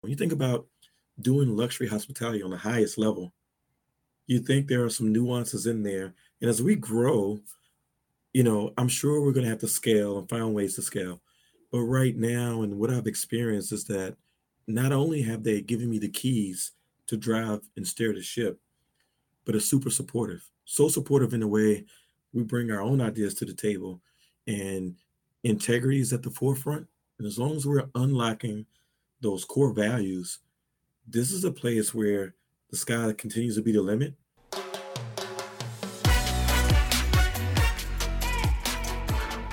When you think about doing luxury hospitality on the highest level, you think there are some nuances in there. And as we grow, you know, I'm sure we're going to have to scale and find ways to scale. But right now, and what I've experienced is that not only have they given me the keys to drive and steer the ship, but are super supportive. So supportive in a way we bring our own ideas to the table and integrity is at the forefront. And as long as we're unlocking those core values, this is a place where the sky continues to be the limit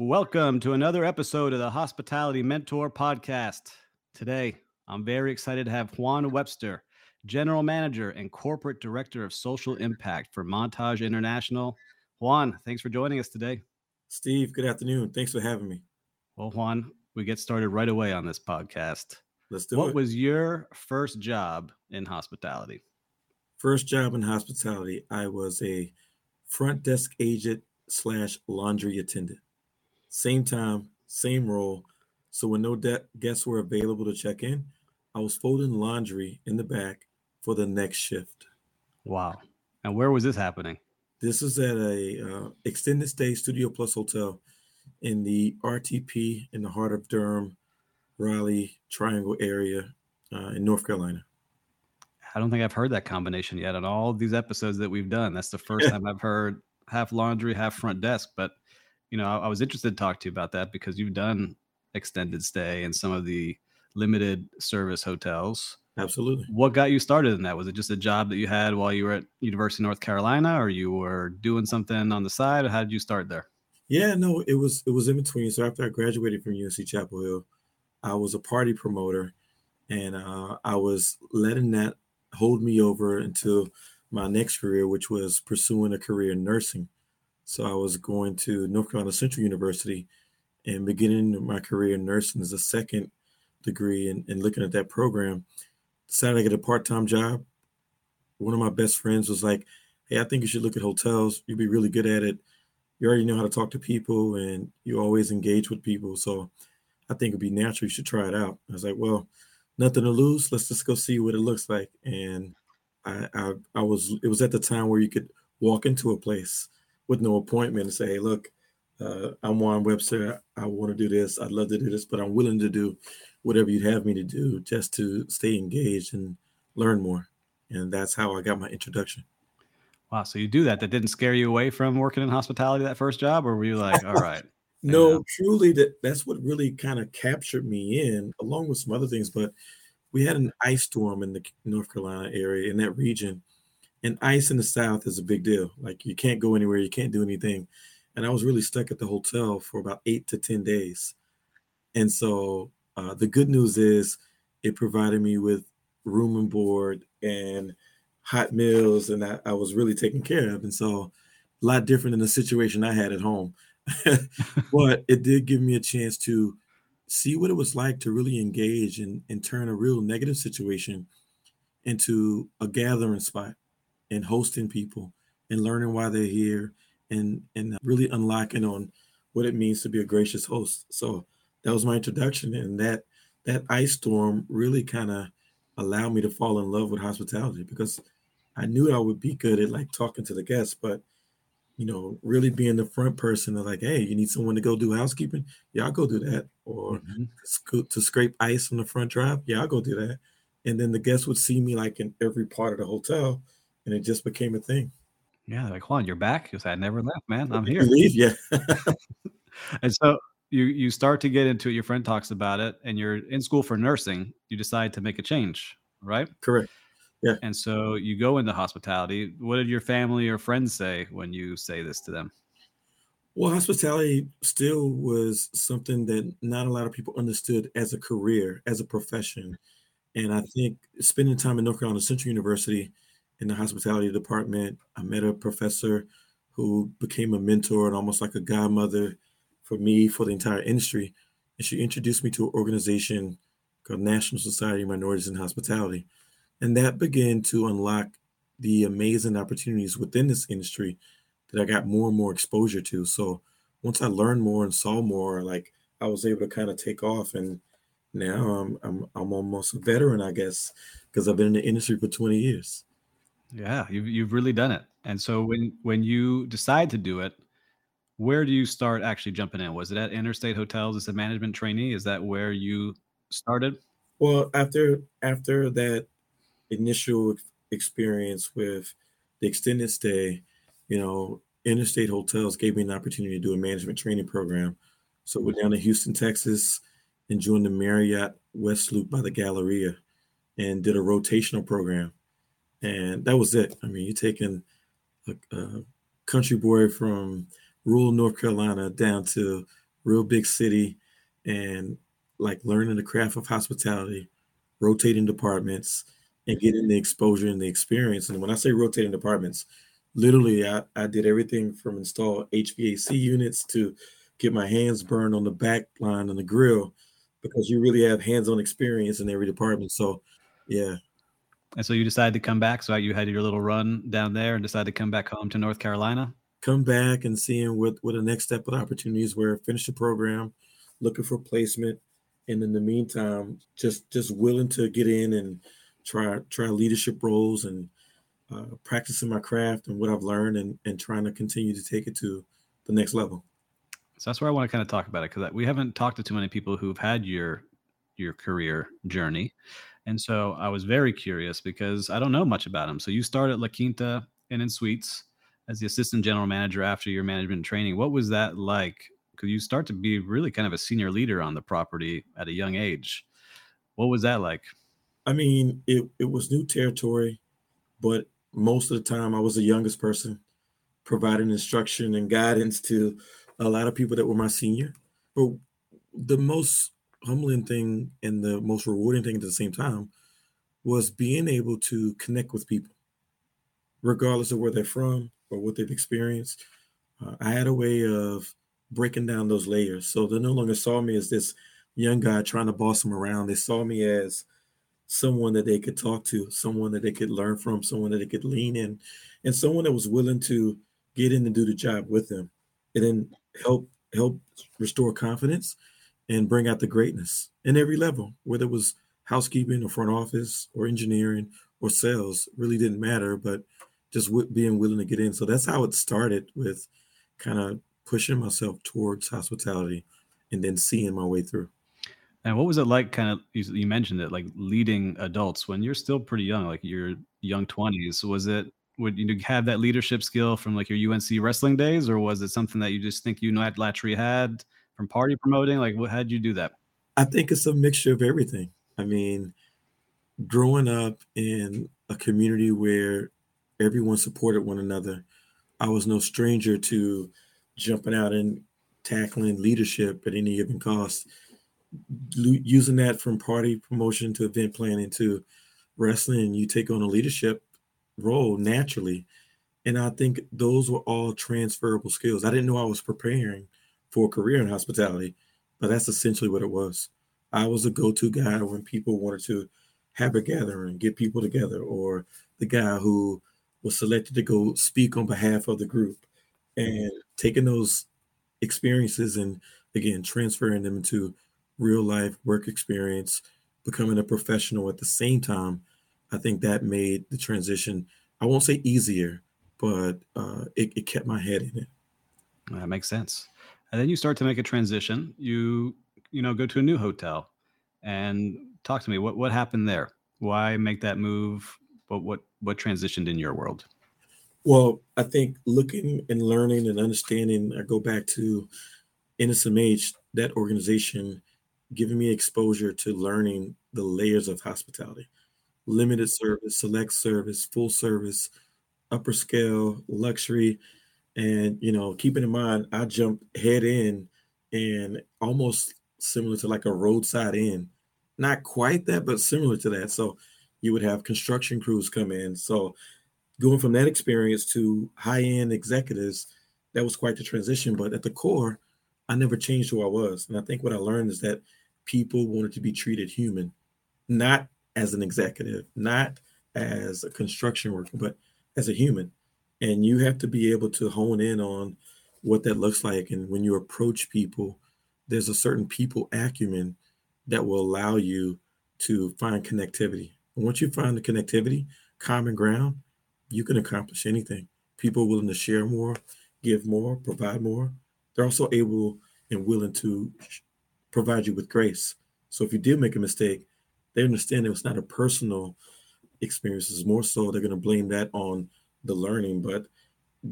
Welcome to another episode of the Hospitality Mentor Podcast. Today, I'm very excited to have Juan Webster, General Manager and Corporate Director of Social Impact for Montage International. Juan, thanks for joining us today. Steve, good afternoon. Thanks for having me. Well, Juan, we get started right away on this podcast. Let's do what it. What was your first job in hospitality? First job in hospitality, I was a front desk agent slash laundry attendant. Same time, same role. So when no de- guests were available to check in, I was folding laundry in the back for the next shift. Wow. And where was this happening? This is at a uh, extended stay Studio Plus hotel in the RTP in the heart of Durham, Raleigh Triangle area uh, in North Carolina. I don't think I've heard that combination yet on all these episodes that we've done. That's the first time I've heard half laundry, half front desk. But you know, I, I was interested to talk to you about that because you've done extended stay in some of the limited service hotels. Absolutely. What got you started in that? Was it just a job that you had while you were at University of North Carolina, or you were doing something on the side? Or how did you start there? Yeah, no, it was it was in between. So after I graduated from UNC Chapel Hill, I was a party promoter, and uh, I was letting that hold me over until my next career, which was pursuing a career in nursing. So I was going to North Carolina Central University and beginning my career in nursing as a second degree and, and looking at that program. Decided to get a part-time job. One of my best friends was like, Hey, I think you should look at hotels. You'd be really good at it. You already know how to talk to people and you always engage with people. So I think it'd be natural. You should try it out. I was like, well, nothing to lose. Let's just go see what it looks like. And I, I, I was, it was at the time where you could walk into a place with no appointment and say, hey, look, uh, I'm Juan Webster. I want to do this. I'd love to do this, but I'm willing to do whatever you'd have me to do just to stay engaged and learn more. And that's how I got my introduction. Wow. So you do that. That didn't scare you away from working in hospitality that first job, or were you like, all right? no, know? truly that that's what really kind of captured me in, along with some other things. But we had an ice storm in the North Carolina area in that region and ice in the south is a big deal. Like you can't go anywhere you can't do anything. And i was really stuck at the hotel for about eight to ten days. And so uh, the good news is it provided me with room and board and hot meals and I, I was really taken care of. And so a lot different than the situation i had at home. But it did give me a chance to see what it was like to really engage and, and turn a real negative situation into a gathering spot and hosting people and learning why they're here and and really unlocking on what it means to be a gracious host. So that was my introduction, and that that ice storm really kind of allowed me to fall in love with hospitality because I knew I would be good at like talking to the guests, but you know, really being the front person of like, hey, you need someone to go do housekeeping? Yeah, I'll go do that. Or mm-hmm. to scrape ice from the front drive? Yeah, I'll go do that. And then the guests would see me like in every part of the hotel, and it just became a thing. Yeah, like Juan, you're back. You said I never left, man. I'm here. Leave, yeah. and so you you start to get into it. Your friend talks about it, and you're in school for nursing. You decide to make a change, right? Correct. Yeah. And so you go into hospitality. What did your family or friends say when you say this to them? Well, hospitality still was something that not a lot of people understood as a career, as a profession. And I think spending time in North Carolina Central University in the hospitality department, I met a professor who became a mentor and almost like a godmother for me for the entire industry. And she introduced me to an organization called National Society of Minorities in Hospitality. And that began to unlock the amazing opportunities within this industry that I got more and more exposure to. So once I learned more and saw more, like I was able to kind of take off. And now I'm I'm, I'm almost a veteran, I guess, because I've been in the industry for 20 years. Yeah, you've you've really done it. And so when when you decide to do it, where do you start actually jumping in? Was it at Interstate Hotels as a management trainee? Is that where you started? Well, after after that initial experience with the extended stay, you know, Interstate Hotels gave me an opportunity to do a management training program. So we're down in Houston, Texas, and joined the Marriott West Loop by the Galleria and did a rotational program. And that was it. I mean, you're taking a, a country boy from rural North Carolina down to real big city and like learning the craft of hospitality, rotating departments, and getting the exposure and the experience. And when I say rotating departments, literally I, I did everything from install HVAC units to get my hands burned on the back line on the grill because you really have hands-on experience in every department. So yeah. And so you decided to come back. So you had your little run down there and decided to come back home to North Carolina. Come back and seeing what what the next step of opportunities were. Finish the program, looking for placement, and in the meantime, just just willing to get in and try try leadership roles and uh, practicing my craft and what I've learned and and trying to continue to take it to the next level. So that's where I want to kind of talk about it because we haven't talked to too many people who've had your your career journey, and so I was very curious because I don't know much about him. So you started La Quinta and in Suites as the assistant general manager after your management training. What was that like? Because you start to be really kind of a senior leader on the property at a young age. What was that like? I mean, it, it was new territory, but most of the time I was the youngest person providing instruction and guidance to a lot of people that were my senior. But the most humbling thing and the most rewarding thing at the same time was being able to connect with people, regardless of where they're from or what they've experienced. Uh, I had a way of breaking down those layers. So they no longer saw me as this young guy trying to boss them around. They saw me as someone that they could talk to, someone that they could learn from, someone that they could lean in, and someone that was willing to get in and do the job with them, and then help help restore confidence and bring out the greatness in every level, whether it was housekeeping or front office or engineering or sales, really didn't matter, but just being willing to get in. So that's how it started with kind of pushing myself towards hospitality and then seeing my way through. And what was it like? Kind of, you, mentioned it, like leading adults when you're still pretty young, like your young twenties. Was it would you have that leadership skill from like your UNC wrestling days, or was it something that you just think you know naturally had from party promoting? Like, what how did you do that? I think it's a mixture of everything. I mean, growing up in a community where everyone supported one another, I was no stranger to jumping out and tackling leadership at any given cost using that from party promotion to event planning to wrestling, you take on a leadership role naturally. And I think those were all transferable skills. I didn't know I was preparing for a career in hospitality, but that's essentially what it was. I was a go to guy when people wanted to have a gathering, get people together, or the guy who was selected to go speak on behalf of the group. And taking those experiences and again transferring them into real life work experience, becoming a professional at the same time. I think that made the transition, I won't say easier, but uh, it, it kept my head in it. That makes sense. And then you start to make a transition. You, you know, go to a new hotel and talk to me. What what happened there? Why make that move? What what what transitioned in your world? Well, I think looking and learning and understanding, I go back to NSMH, that organization giving me exposure to learning the layers of hospitality limited service, select service, full service, upper scale, luxury. And, you know, keeping in mind, I jumped head in and almost similar to like a roadside inn. Not quite that, but similar to that. So you would have construction crews come in. So going from that experience to high end executives, that was quite the transition. But at the core, I never changed who I was. And I think what I learned is that people wanted to be treated human, not as an executive, not as a construction worker, but as a human. And you have to be able to hone in on what that looks like. And when you approach people, there's a certain people acumen that will allow you to find connectivity. And once you find the connectivity, common ground, you can accomplish anything. People willing to share more, give more, provide more. They're also able and willing to provide you with grace. So if you did make a mistake, they understand it was not a personal experience. It's more so they're going to blame that on the learning, but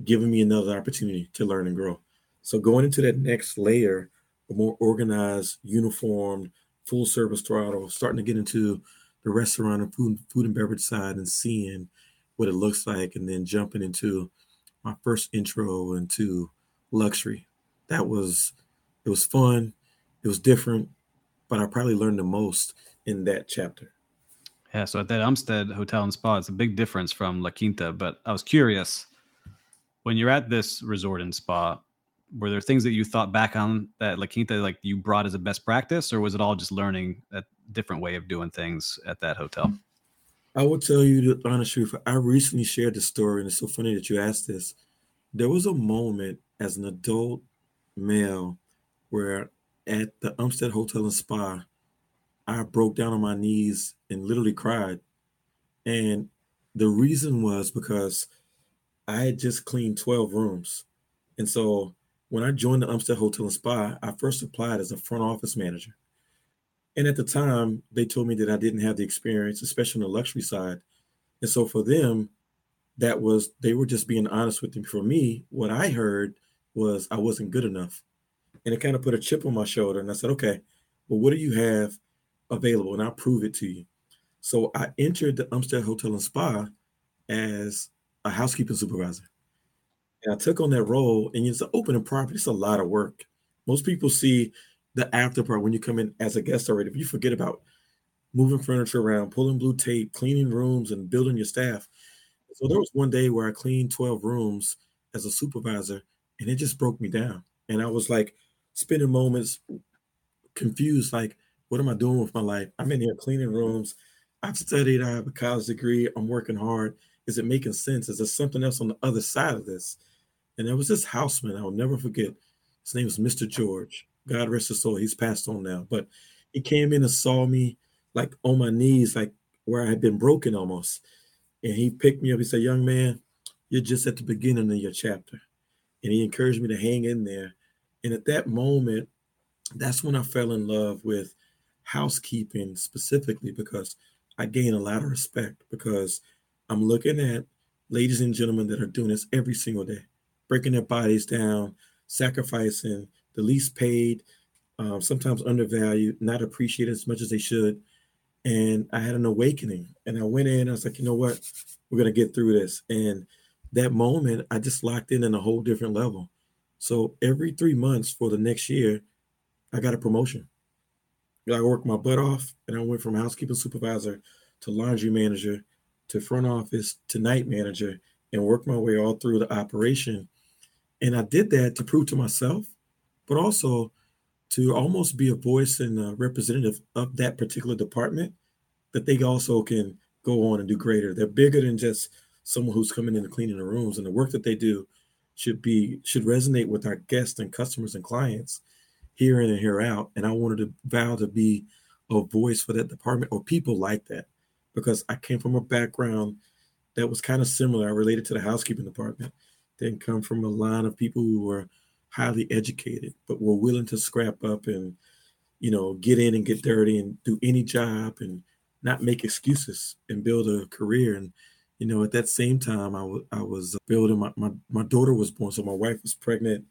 giving me another opportunity to learn and grow. So going into that next layer, a more organized, uniformed, full service throttle, starting to get into the restaurant and food, food and beverage side and seeing what it looks like, and then jumping into my first intro into luxury. That was it was fun, it was different, but I probably learned the most in that chapter. Yeah, so at that Umstead Hotel and Spa, it's a big difference from La Quinta. But I was curious, when you're at this resort and spa, were there things that you thought back on that La Quinta like you brought as a best practice, or was it all just learning a different way of doing things at that hotel? I will tell you the honest truth. I recently shared the story, and it's so funny that you asked this. There was a moment as an adult male where at the Umstead Hotel and Spa, I broke down on my knees and literally cried. And the reason was because I had just cleaned 12 rooms. And so when I joined the Umstead Hotel and Spa, I first applied as a front office manager. And at the time, they told me that I didn't have the experience, especially on the luxury side. And so for them, that was, they were just being honest with me. For me, what I heard was I wasn't good enough. And it kind of put a chip on my shoulder. And I said, okay, well, what do you have available? And I'll prove it to you. So I entered the Umstead Hotel and Spa as a housekeeping supervisor. And I took on that role, and it's an opening property. It's a lot of work. Most people see the after part when you come in as a guest already. If you forget about moving furniture around, pulling blue tape, cleaning rooms, and building your staff. So there was one day where I cleaned 12 rooms as a supervisor, and it just broke me down. And I was like spending moments confused, like, what am I doing with my life? I'm in here cleaning rooms. I've studied, I have a college degree, I'm working hard. Is it making sense? Is there something else on the other side of this? And there was this houseman, I'll never forget. His name was Mr. George. God rest his soul. He's passed on now. But he came in and saw me like on my knees, like where I had been broken almost. And he picked me up. He said, Young man, you're just at the beginning of your chapter. And he encouraged me to hang in there. And at that moment, that's when I fell in love with housekeeping specifically because I gain a lot of respect because I'm looking at ladies and gentlemen that are doing this every single day, breaking their bodies down, sacrificing, the least paid, um, sometimes undervalued, not appreciated as much as they should. And I had an awakening and I went in, I was like, you know what? We're going to get through this. And that moment, I just locked in in a whole different level. So every three months for the next year, I got a promotion. I worked my butt off and I went from housekeeping supervisor to laundry manager to front office to night manager and worked my way all through the operation. And I did that to prove to myself but also to almost be a voice and a representative of that particular department that they also can go on and do greater. They're bigger than just someone who's coming in and cleaning the rooms and the work that they do should be should resonate with our guests and customers and clients here in and here out. And I wanted to vow to be a voice for that department or people like that because I came from a background that was kind of similar. I related to the housekeeping department. Didn't come from a line of people who were highly educated, but were willing to scrap up and, you know, get in and get dirty and do any job and not make excuses and build a career. And, you know, at that same time, I, w- I was building my, my, my daughter was born. So my wife was pregnant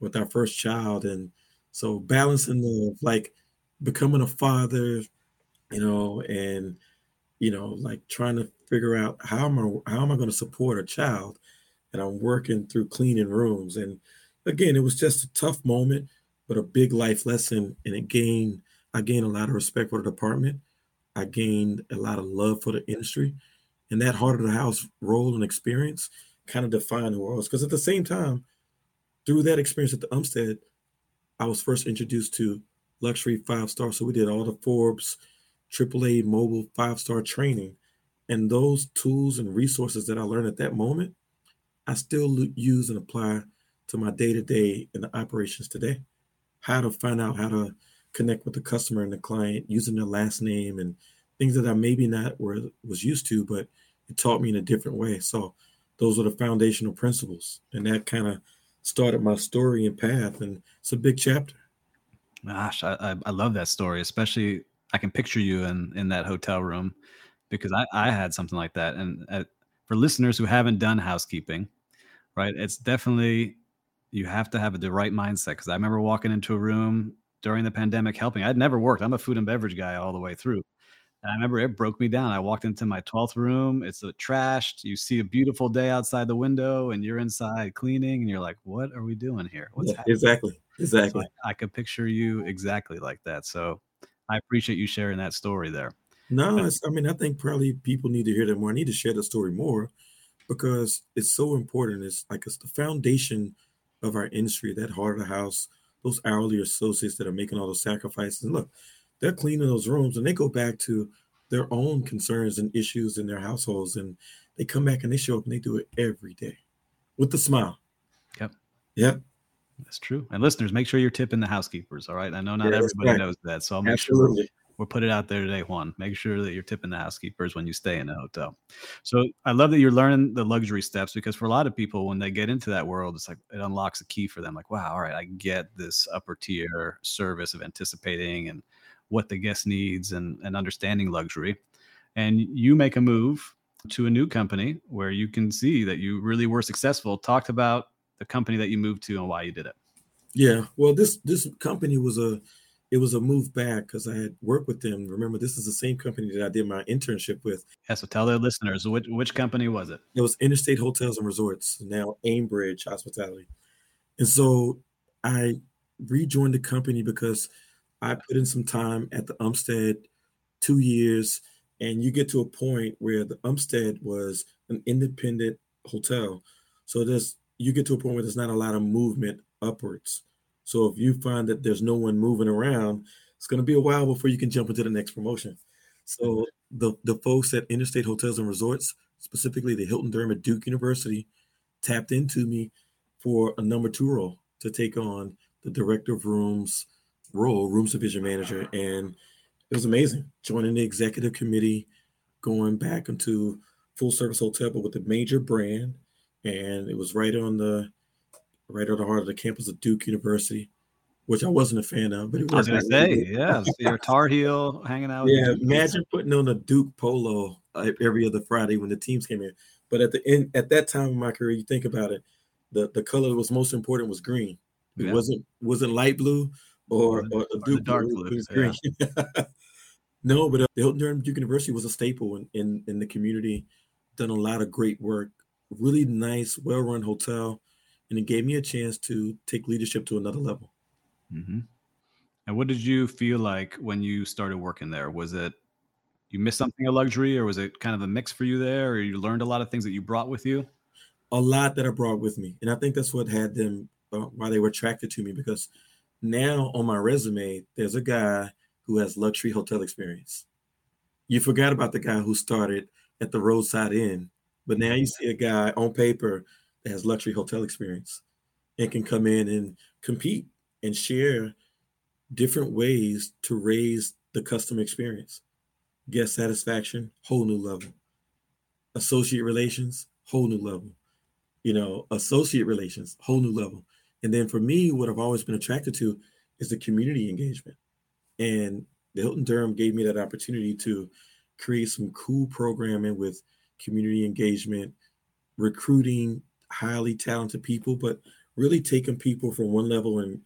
with our first child. And so balancing the like becoming a father, you know, and, you know, like trying to figure out how am I how am I going to support a child, and I'm working through cleaning rooms. And again, it was just a tough moment, but a big life lesson, and it gained I gained a lot of respect for the department. I gained a lot of love for the industry, and that heart of the house role and experience kind of defined who I was. Because at the same time, through that experience at the Umstead, I was first introduced to luxury five star. So we did all the Forbes AAA Mobil five star training. And those tools and resources that I learned at that moment, I still use and apply to my day to day in the operations today. How to find out how to connect with the customer and the client using their last name and things that I maybe not were was used to, but it taught me in a different way. So those are the foundational principles. And that kind of started my story and path. And it's a big chapter. Gosh, I, I love that story, especially I can picture you in in that hotel room because I, I had something like that. And uh, for listeners who haven't done housekeeping, right, it's definitely you have to have the right mindset. Because I remember walking into a room during the pandemic helping. I'd never worked. I'm a food and beverage guy all the way through. And I remember it broke me down. I walked into my 12th room. It's a trashed. You see a beautiful day outside the window, and you're inside cleaning, and you're like, "What are we doing here? What's yeah, happening?" Exactly. Exactly. So I, I could picture you exactly like that. So I appreciate you sharing that story there. No, I mean, I think probably people need to hear that more. I need to share the story more because it's so important. It's like it's the foundation of our industry, that heart of the house, those hourly associates that are making all those sacrifices. And look, they're cleaning those rooms and they go back to their own concerns and issues in their households. And they come back and they show up and they do it every day with a smile. Yep. Yep. That's true. And listeners, make sure you're tipping the housekeepers. All right. I know not yeah, everybody right. knows that. So I'll make Absolutely. sure we'll put it out there today, Juan. Make sure that you're tipping the housekeepers when you stay in a hotel. So I love that you're learning the luxury steps because for a lot of people, when they get into that world, it's like it unlocks a key for them. Like, wow, all right, I get this upper tier service of anticipating and what the guest needs and, and understanding luxury. And you make a move to a new company where you can see that you really were successful. Talked about the company that you moved to and why you did it. Yeah, well, this this company was a it was a move back because I had worked with them. Remember, this is the same company that I did my internship with. Yeah, so tell their listeners which which company was it? It was Interstate Hotels and Resorts, now Aimbridge Hospitality. And so I rejoined the company because I put in some time at the Umstead, two years, and you get to a point where the Umstead was an independent hotel. So there's you get to a point where there's not a lot of movement upwards. So if you find that there's no one moving around, it's going to be a while before you can jump into the next promotion. So mm-hmm. the the folks at Interstate Hotels and Resorts, specifically the Hilton Durham at Duke University, tapped into me for a number two role to take on the director of rooms role, rooms division manager, and it was amazing. Joining the executive committee, going back into full service hotel, but with a major brand, and it was right on the right on the heart of the campus of Duke University, which I wasn't a fan of. But it was I was gonna say, yeah, your Tar Heel hanging out. Yeah, imagine putting on a Duke polo uh, every other Friday when the teams came in. But at the end, at that time in my career, you think about it, the the color that was most important was green. It yeah. wasn't wasn't light blue or, or, or Duke dark blue. blue. Yeah. no, but uh, the Hilton Durham Duke University was a staple in, in in the community. Done a lot of great work really nice, well run hotel, and it gave me a chance to take leadership to another level. Mm-hmm. And what did you feel like when you started working there? Was it you missed something of luxury, or was it kind of a mix for you there, or you learned a lot of things that you brought with you? A lot that I brought with me, and I think that's what had them uh, why they were attracted to me because now on my resume there's a guy who has luxury hotel experience. You forgot about the guy who started at the roadside inn but now you see a guy on paper that has luxury hotel experience and can come in and compete and share different ways to raise the customer experience. Guest satisfaction, whole new level. Associate relations, whole new level. You know, associate relations, whole new level. And then for me, what I've always been attracted to is the community engagement. And the Hilton Durham gave me that opportunity to create some cool programming with community engagement, recruiting highly talented people, but really taking people from one level and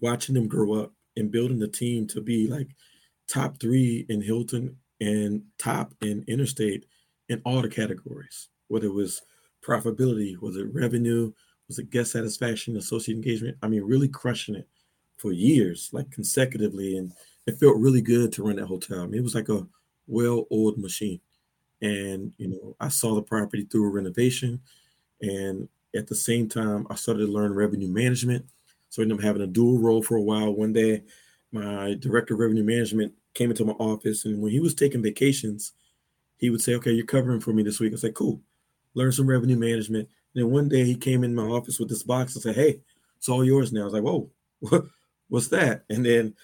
watching them grow up and building the team to be like top three in Hilton and top in interstate in all the categories, whether it was profitability, was it revenue, was it guest satisfaction, associate engagement. I mean, really crushing it for years, like consecutively. And it felt really good to run that hotel. I mean, it was like a well-oiled machine. And you know, I saw the property through a renovation. And at the same time, I started to learn revenue management. So I ended up having a dual role for a while. One day, my director of revenue management came into my office, and when he was taking vacations, he would say, "Okay, you're covering for me this week." I said, "Cool." Learn some revenue management. And then one day he came in my office with this box and said, "Hey, it's all yours now." I was like, "Whoa, what's that?" And then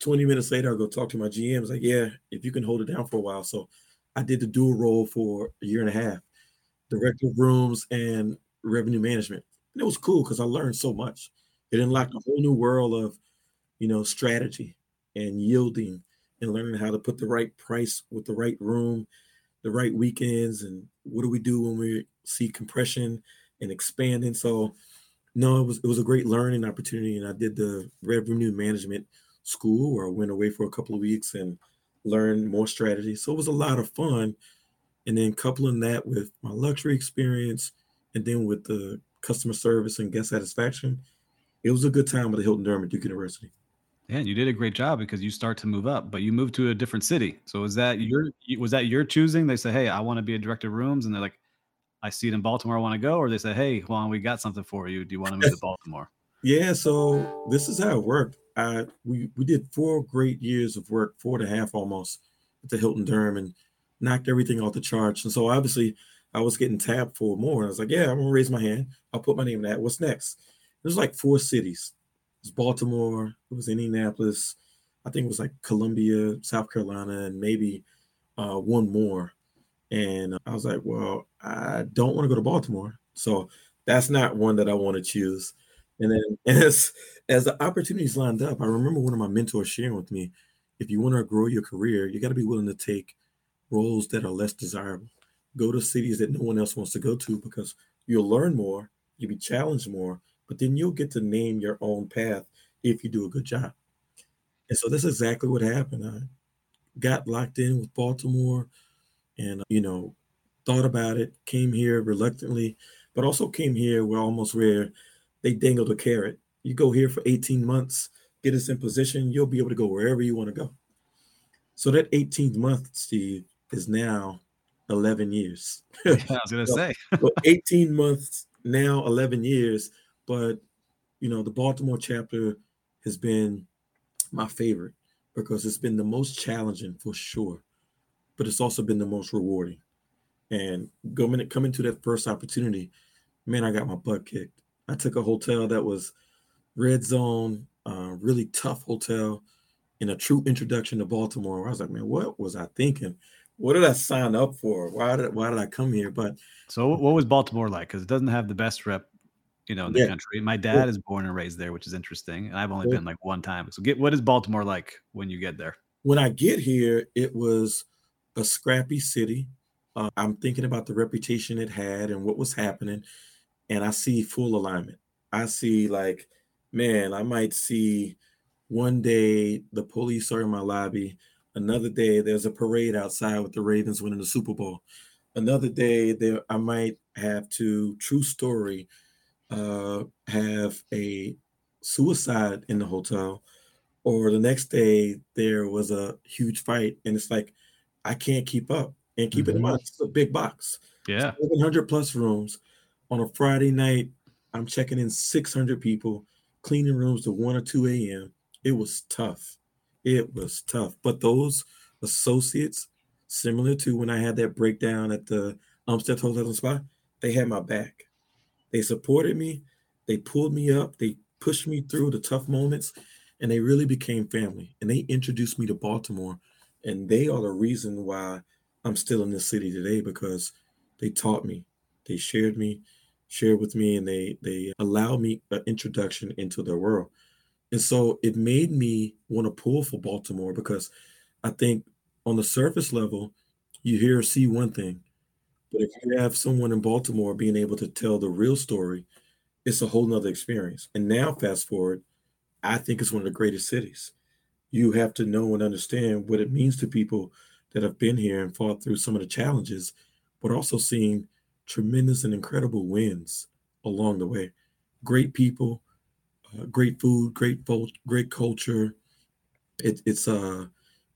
20 minutes later, I go talk to my GM. I was like, "Yeah, if you can hold it down for a while." So I did the dual role for a year and a half, director of rooms and revenue management. And it was cool because I learned so much. It unlocked a whole new world of, you know, strategy and yielding and learning how to put the right price with the right room, the right weekends, and what do we do when we see compression and expanding. So, no, it was it was a great learning opportunity, and I did the revenue management school where I went away for a couple of weeks and learned more strategy. So it was a lot of fun, and then coupling that with my luxury experience, and then with the customer service and guest satisfaction, it was a good time at the Hilton Durham at Duke University. Yeah, and you did a great job because you start to move up, but you moved to a different city. So was that your was that your choosing? They say, "Hey, I want to be a director of rooms," and they're like, "I see it in Baltimore. I want to go," or they say, "Hey, Juan, we got something for you. Do you want to move to Baltimore?" Yeah, so this is how it worked. I we we did four great years of work, four and a half almost, at the Hilton Durham, and knocked everything off the charts. And so obviously, I was getting tapped for more. And I was like, "Yeah, I'm gonna raise my hand. I'll put my name in that. What's next?" There's like four cities. It was Baltimore. It was Indianapolis. I think it was like Columbia, South Carolina, and maybe uh, one more. And I was like, well, I don't want to go to Baltimore, so that's not one that I want to choose. And then as as the opportunities lined up, I remember one of my mentors sharing with me, if you want to grow your career, you got to be willing to take roles that are less desirable. Go to cities that no one else wants to go to because you'll learn more, you'll be challenged more, but then you'll get to name your own path if you do a good job. And so that's exactly what happened. I got locked in with Baltimore and, you know, thought about it, came here reluctantly, but also came here where almost where they dangled a carrot. You go here for 18 months, get us in position, you'll be able to go wherever you want to go. So that 18th month, Steve, is now 11 years. I was to so, say. so 18 months, now 11 years but you know the baltimore chapter has been my favorite because it's been the most challenging for sure but it's also been the most rewarding and going coming to that first opportunity man i got my butt kicked i took a hotel that was red zone uh, really tough hotel in a true introduction to baltimore i was like man what was i thinking what did i sign up for why did why did i come here but so what was baltimore like because it doesn't have the best rep you know, in the yeah. country. My dad is born and raised there, which is interesting. And I've only yeah. been like one time. So get what is Baltimore like when you get there? When I get here, it was a scrappy city. Uh, I'm thinking about the reputation it had and what was happening, and I see full alignment. I see like, man, I might see one day the police are in my lobby. Another day there's a parade outside with the Ravens winning the Super Bowl. Another day there I might have to true story uh, have a suicide in the hotel, or the next day there was a huge fight, and it's like I can't keep up. And keep mm-hmm. it in mind, it's a big box. Yeah, 700 plus rooms on a Friday night. I'm checking in 600 people, cleaning rooms to 1 or 2 a.m. It was tough. It was tough. But those associates, similar to when I had that breakdown at the Umstead Hotel and Spa, they had my back They supported me, they pulled me up, they pushed me through the tough moments, and they really became family. And they introduced me to Baltimore, and they are the reason why I'm still in this city today because they taught me, they shared me, shared with me, and they they allowed me an introduction into their world. And so it made me want to pull for Baltimore because I think on the surface level, you hear see one thing, but if you have someone in Baltimore being able to tell the real story, it's a whole nother experience. And now, fast forward, I think it's one of the greatest cities. You have to know and understand what it means to people that have been here and fought through some of the challenges, but also seen tremendous and incredible wins along the way. Great people, uh, great food, great fo- great culture. It, it's a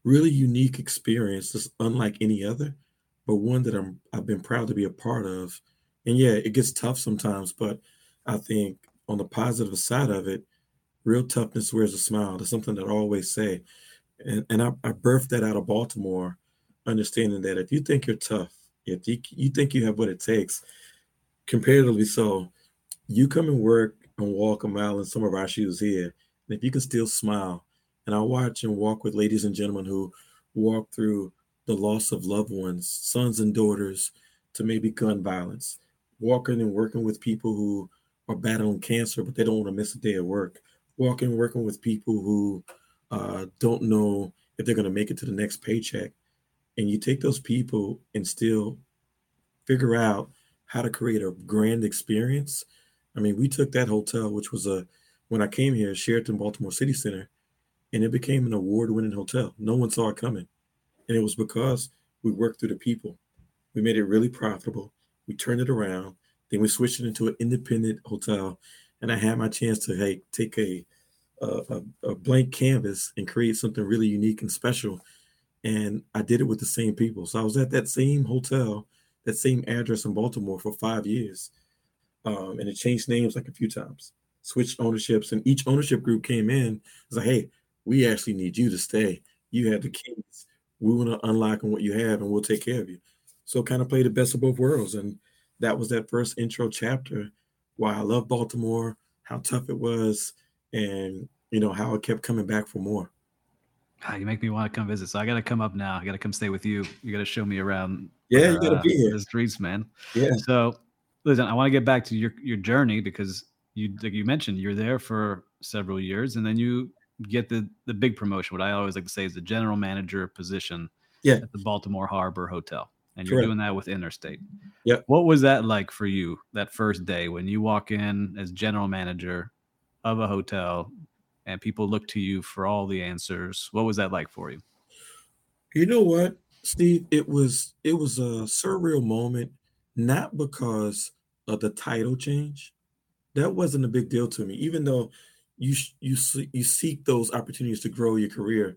really unique experience, that's unlike any other, but one that I'm I've been proud to be a part of. And yeah, it gets tough sometimes, but I think on the positive side of it, real toughness wears a smile. That's something that I always say. And, and I, I birthed that out of Baltimore, understanding that if you think you're tough, if you, you think you have what it takes, comparatively so, you come and work and walk a mile in some of our shoes here. And if you can still smile, and I watch and walk with ladies and gentlemen who walk through the loss of loved ones, sons and daughters, to maybe gun violence, walking and working with people who are battling cancer, but they don't want to miss a day of work, walking, working with people who uh, don't know if they're going to make it to the next paycheck. And you take those people and still figure out how to create a grand experience I mean, we took that hotel, which was a when I came here, Sheraton Baltimore City Center, and it became an award-winning hotel. No one saw it coming, and it was because we worked through the people. We made it really profitable. We turned it around. Then we switched it into an independent hotel, and I had my chance to hey take a a, a blank canvas and create something really unique and special. And I did it with the same people. So I was at that same hotel, that same address in Baltimore for five years um, and it changed names like a few times, switched ownerships, and each ownership group came in. It's like, hey, we actually need you to stay. You have the keys. We want to unlock on what you have, and we'll take care of you. So kind of play the best of both worlds, and that was that first intro chapter. Why I love Baltimore, how tough it was, and you know how I kept coming back for more. God, you make me want to come visit. So I got to come up now. I got to come stay with you. You got to show me around. Yeah, you got to uh, be here. The streets, man. Yeah. So listen, I want to get back to your your journey because you like you mentioned you're there for several years and then you get the the big promotion. What I always like to say is the general manager position yeah. at the Baltimore Harbor Hotel. And you're Correct. doing that with Interstate. Yeah. What was that like for you that first day when you walk in as general manager of a hotel and people look to you for all the answers? What was that like for you? You know what, Steve? It was it was a surreal moment, not because of the title change, that wasn't a big deal to me, even though you you you seek those opportunities to grow your career.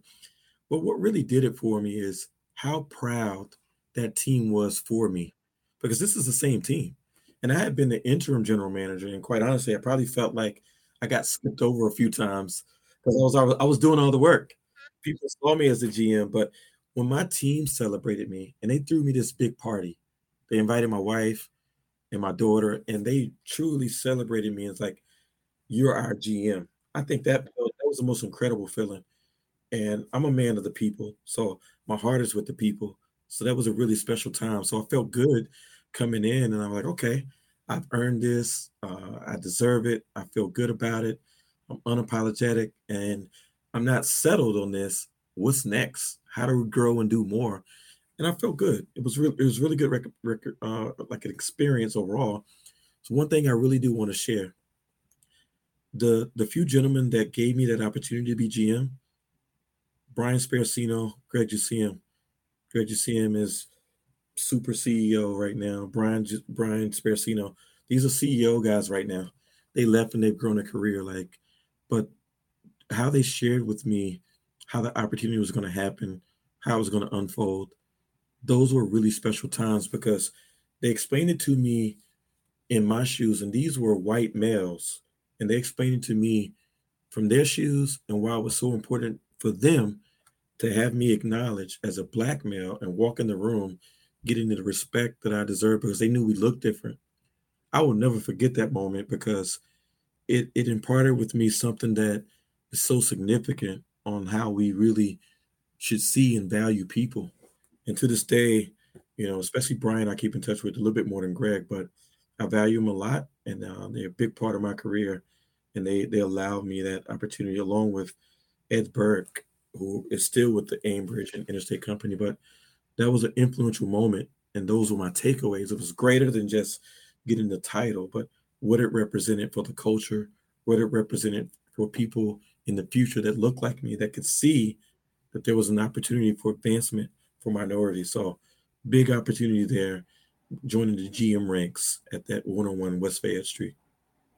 But what really did it for me is how proud that team was for me, because this is the same team, and I had been the interim general manager, and quite honestly, I probably felt like I got skipped over a few times because I was I was doing all the work. People saw me as a GM, but when my team celebrated me and they threw me this big party, they invited my wife, and my daughter, and they truly celebrated me. It's like, you're our GM. I think that that was the most incredible feeling. And I'm a man of the people, so my heart is with the people. So that was a really special time. So I felt good coming in, and I'm like, okay, I've earned this. Uh, I deserve it. I feel good about it. I'm unapologetic, and I'm not settled on this. What's next? How do we grow and do more? and I felt good. It was really it was really good record, record uh, like an experience overall. So one thing I really do want to share. The the few gentlemen that gave me that opportunity to be GM, Brian Sparacino, Greg Jusiem. Greg Jusiem is super CEO right now. Brian Brian Sparacino. These are CEO guys right now. They left and they've grown a career. Like, but how they shared with me how the opportunity was going to happen, how it was going to unfold, those were really special times because they explained it to me in my shoes, and these were white males, and they explained it to me from their shoes and why it was so important for them to have me acknowledged as a black male and walk in the room getting the respect that I deserve because they knew we looked different. I will never forget that moment because it it imparted with me something that is so significant on how we really should see and value people. And to this day, you know, especially Brian, I keep in touch with a little bit more than Greg, but I value them a lot, and uh, they're a big part of my career. And they they allowed me that opportunity, along with Ed Burke, who is still with the Aimbridge and Interstate Company. But that was an influential moment, and those were my takeaways. It was greater than just getting the title, but what it represented for the culture, what it represented for people in the future that looked like me, that could see that there was an opportunity for advancement for minorities. So big opportunity there, joining the GM ranks at that 101 West Fayette Street.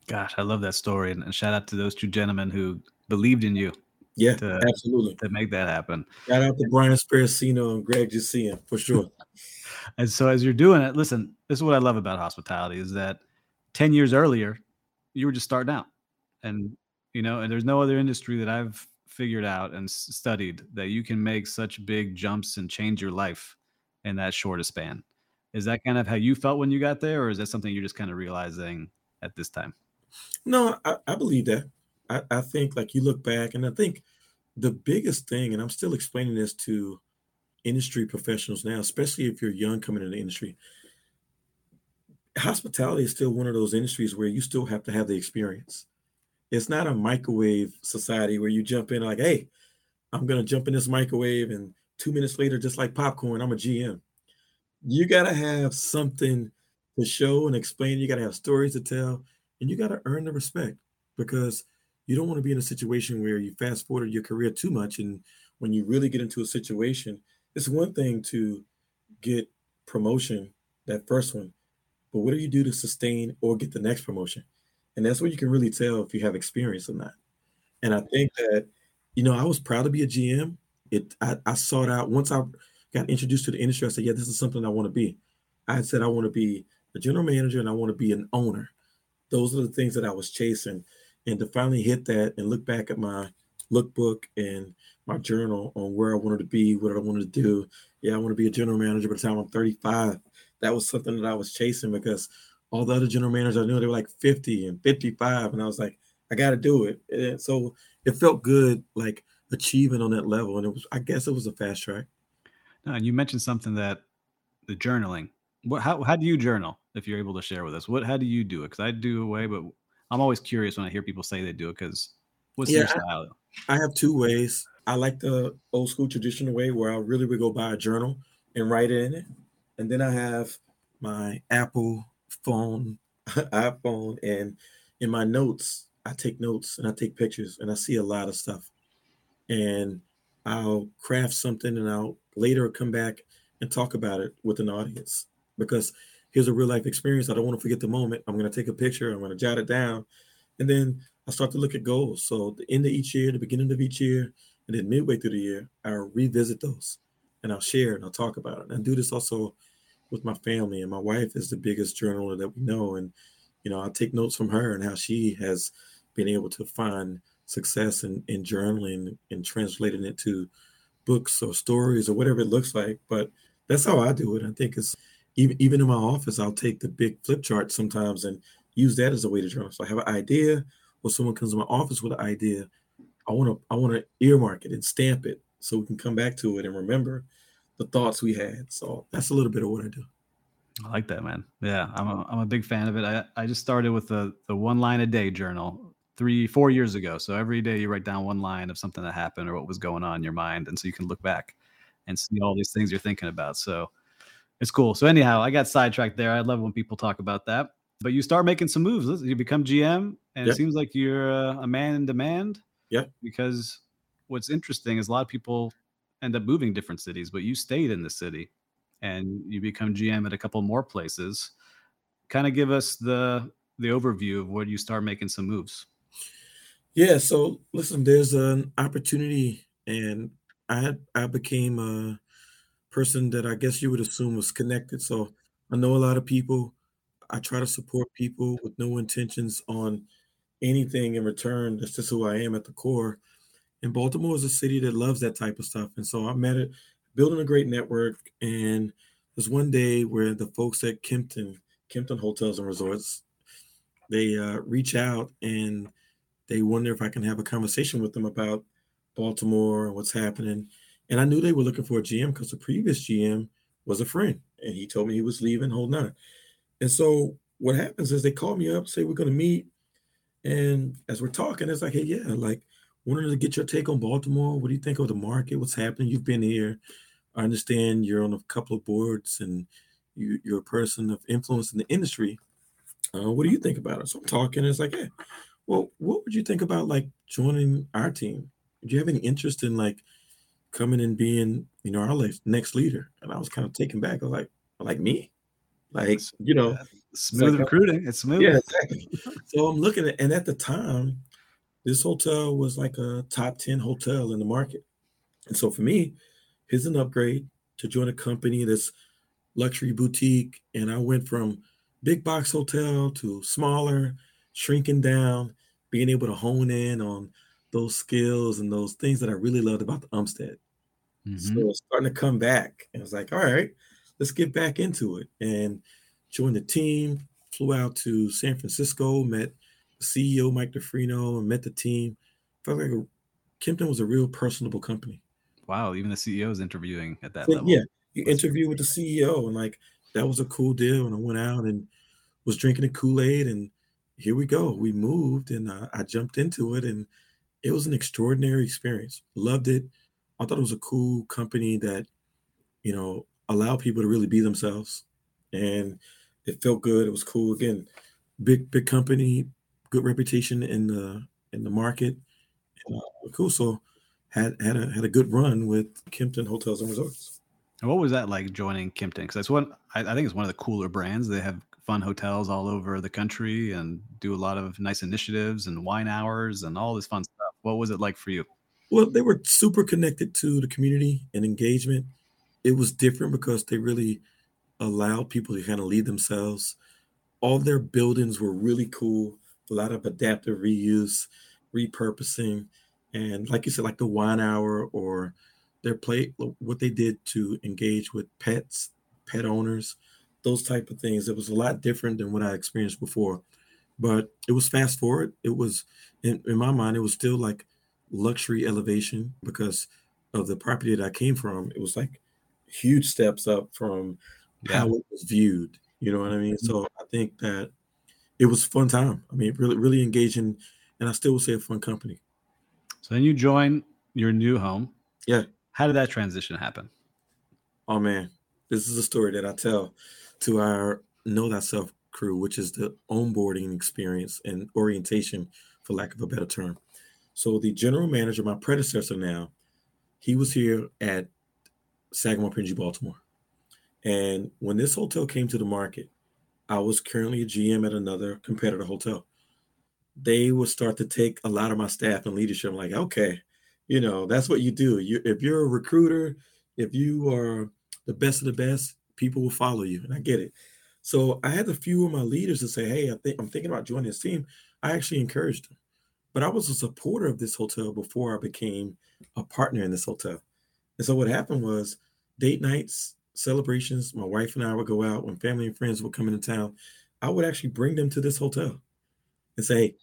Gosh, I love that story. And, shout out to those two gentlemen who believed in you. Yeah, to, absolutely. To make that happen. Shout out to Brian Sparacino and Greg Jusian for sure. and so as you're doing it, listen, this is what I love about hospitality is that 10 years earlier, you were just starting out. And, you know, and there's no other industry that I've figured out and studied that you can make such big jumps and change your life in that short a span. Is that kind of how you felt when you got there, or is that something you're just kind of realizing at this time? No, I, I believe that. I, I think like you look back, and I think the biggest thing, and I'm still explaining this to industry professionals now, especially if you're young coming in the industry. Hospitality is still one of those industries where you still have to have the experience. It's not a microwave society where you jump in like, hey, I'm gonna jump in this microwave, and two minutes later, just like popcorn, I'm a GM. You gotta have something to show and explain. You gotta have stories to tell, and you gotta earn the respect because you don't want to be in a situation where you fast forward your career too much, and when you really get into a situation, it's one thing to get promotion, that first one, but what do you do to sustain or get the next promotion? And that's where you can really tell if you have experience or not. And I think that, you know, I was proud to be a GM. It I, I sought out once I got introduced to the industry, I said, yeah, this is something I want to be. I said I want to be a general manager and I want to be an owner. Those are the things that I was chasing. And to finally hit that and look back at my lookbook and my journal on where I wanted to be, what I wanted to do. Yeah, I want to be a general manager by the time I'm 35. That was something that I was chasing because all the other general managers I knew they were like 50 and 55, and I was like, I got to do it. And so it felt good, like achieving on that level, and it was, I guess, it was a fast track. No, and you mentioned something that the journaling. What, how, how do you journal? If you're able to share with us, what, how do you do it? Because I do away, but I'm always curious when I hear people say they do it. Because what's yeah, your style? I, I have two ways. I like the old school traditional way where I really would go buy a journal and write it in it, and then I have my Apple phone, iPhone, and in my notes, I take notes and I take pictures and I see a lot of stuff. And I'll craft something and I'll later come back and talk about it with an audience because here's a real life experience. I don't want to forget the moment. I'm going to take a picture, I'm going to jot it down, and then I start to look at goals. So the end of each year, the beginning of each year, and then midway through the year, I'll revisit those and I'll share and I'll talk about it. And I do this also with my family, and my wife is the biggest journaler that we know. And you know, I take notes from her and how she has been able to find success in, in journaling and translating it to books or stories or whatever it looks like. But that's how I do it. I think it's even even in my office, I'll take the big flip chart sometimes and use that as a way to journal. So I have an idea, or someone comes to my office with an idea. I want to I want to earmark it and stamp it so we can come back to it and remember the thoughts we had. So that's a little bit of what I do. I like that, man. Yeah, I'm a, I'm a big fan of it. I, I just started with the the one line a day journal three four years ago. So every day you write down one line of something that happened or what was going on in your mind, and so you can look back and see all these things you're thinking about. So it's cool. So anyhow, I got sidetracked there. I love when people talk about that. But you start making some moves. You become GM, and it seems like you're uh, a man in demand. Yeah. Because what's interesting is a lot of people end up moving different cities, but you stayed in the city and you become GM at a couple more places. Kind of give us the the overview of where you start making some moves. Yeah, so listen, there's an opportunity, and I had I became a person that I guess you would assume was connected. So I know a lot of people. I try to support people with no intentions on anything in return. That's just who I am at the core. And Baltimore is a city that loves that type of stuff. And so I met it, building a great network. And there's one day where the folks at Kimpton, Kimpton Hotels and Resorts. They uh, reach out and they wonder if I can have a conversation with them about Baltimore and what's happening. And I knew they were looking for a GM because the previous GM was a friend and he told me he was leaving, holding on. And so what happens is they call me up, say we're going to meet. And as we're talking, it's like, hey, yeah, like wanted to get your take on Baltimore. What do you think of the market? What's happening? You've been here. I understand you're on a couple of boards and you, are a person of influence in the industry. Uh, what do you think about it? So I'm talking. it's like, hey, well, what would you think about like joining our team? Do you have any interest in like coming and being, you know, our next leader? And I was kind of taken back. I was like, like me, like you know, smooth like, recruiting. It's smooth. Yeah, exactly. so I'm looking at, and at the time, this hotel was like a top 10 hotel in the market. And so for me, here's an upgrade to join a company that's luxury boutique. And I went from big box hotel to smaller, shrinking down, being able to hone in on those skills and those things that I really loved about the Umstead. Mm-hmm. So it's starting to come back. And I was like, all right, let's get back into it. And joined the team, flew out to San Francisco, met CEO Mike DeFrino and met the team. Felt like a, Kimpton was a real personable company. Wow, even the CEO is interviewing at that so, level. Yeah, you interview with the CEO, and like that was a cool deal. And I went out and was drinking the Kool Aid, and here we go. We moved, and uh, I jumped into it, and it was an extraordinary experience. Loved it. I thought it was a cool company that, you know, allowed people to really be themselves, and it felt good. It was cool. Again, big big company, good reputation in the in the market. And, uh, cool. So had had a had a good run with Kimpton Hotels and Resorts. And what was that like joining Kimpton? Because that's one I, I, think it's one of the cooler brands. They have fun hotels all over the country and do a lot of nice initiatives and wine hours and all this fun stuff. What was it like for you? Well, they were super connected to the community and engagement. It was different because they really allowed people to kind of lead themselves. All their buildings were really cool a lot of adaptive reuse, repurposing, and like you said, like the wine hour or their play, what they did to engage with pets, pet owners, those type of things. It was a lot different than what I experienced before, but it was fast forward. It was in, in my mind, it was still like luxury elevation because of the property that I came from. It was like huge steps up from yeah. how it was viewed. You know what I mean? Mm-hmm. So I think that it was a fun time. I mean, really, really engaging, and I still would say a fun company. So then you join your new home. Yeah. How did that transition happen? Oh man, this is a story that I tell to our Know Thyself crew, which is the onboarding experience and orientation, for lack of a better term. So the general manager, my predecessor now, he was here at Sagamore Pendry, Baltimore. And when this hotel came to the market, I was currently a GM at another competitor hotel. They would start to take a lot of my staff and leadership. I'm like, okay, you know, that's what you do. You if you're a recruiter, if you are the best of the best, people will follow you. And I get it. So I had a few of my leaders to say, hey, I think I'm thinking about joining this team. I actually encouraged them. But I was a supporter of this hotel before I became a partner in this hotel. And so what happened was date nights, celebrations, my wife and I would go out when family and friends would come into town. I would actually bring them to this hotel and say,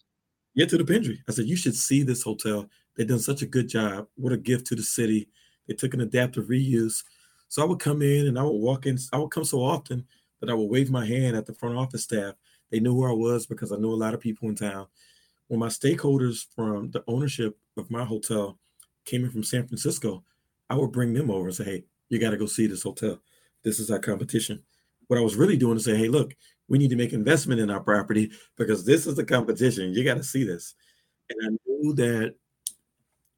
Get to the Pendry. I said, You should see this hotel. They've done such a good job. What a gift to the city. They took an adaptive reuse. So I would come in and I would walk in. I would come so often that I would wave my hand at the front office staff. They knew who I was because I knew a lot of people in town. When my stakeholders from the ownership of my hotel came in from San Francisco, I would bring them over and say, Hey, you got to go see this hotel. This is our competition. What I was really doing is say, hey, look, we need to make investment in our property because this is the competition. You got to see this. And I knew that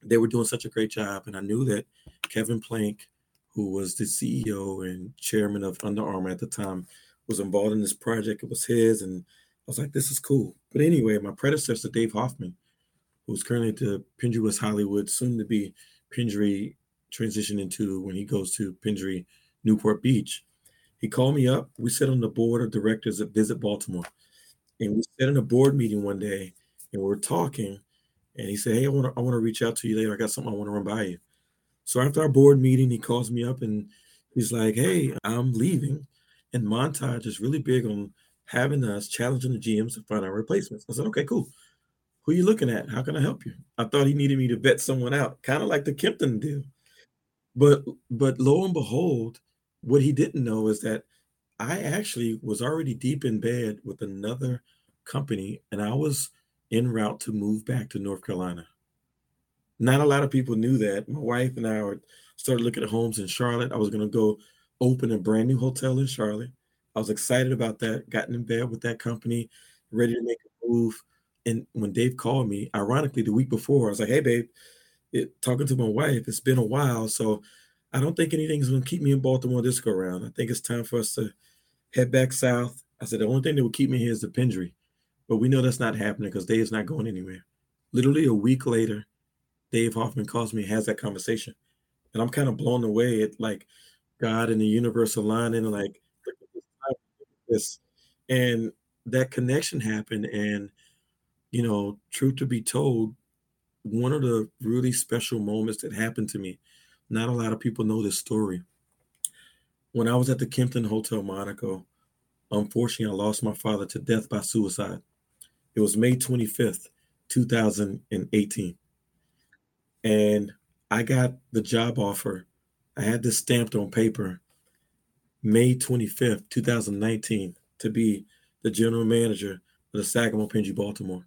they were doing such a great job. And I knew that Kevin Plank, who was the CEO and chairman of Under Armour at the time, was involved in this project. It was his. And I was like, this is cool. But anyway, my predecessor, Dave Hoffman, who's currently at the Pendry West Hollywood, soon to be Pendry transition into when he goes to Pendry Newport Beach. He called me up. We sat on the board of directors at Visit Baltimore. And we sat in a board meeting one day and we were talking. And he said, Hey, I want to I want to reach out to you later. I got something I want to run by you. So after our board meeting, he calls me up and he's like, Hey, I'm leaving. And Montage is really big on having us challenging the GMs to find our replacements. I said, okay, cool. Who are you looking at? How can I help you? I thought he needed me to vet someone out, kind of like the Kimpton deal. But but lo and behold, what he didn't know is that I actually was already deep in bed with another company, and I was en route to move back to North Carolina. Not a lot of people knew that. My wife and I started looking at homes in Charlotte. I was going to go open a brand new hotel in Charlotte. I was excited about that. Gotten in bed with that company, ready to make a move. And when Dave called me, ironically, the week before, I was like, "Hey, babe, it, talking to my wife. It's been a while, so I don't think anything's going to keep me in Baltimore this go around. I think it's time for us to head back south." I said, "The only thing that will keep me here is the Pendry, but we know that's not happening because Dave's not going anywhere." Literally a week later, Dave Hoffman calls me, has that conversation, and I'm kind of blown away at like God and the universe aligning, like this, and that connection happened, and you know, truth to be told, one of the really special moments that happened to me. Not a lot of people know this story. When I was at the Kimpton Hotel Monaco, unfortunately, I lost my father to death by suicide. It was May 25th, 2018 and I got the job offer. I had this stamped on paper May 25th, 2019, to be the general manager of the Sagamore Pendry Baltimore.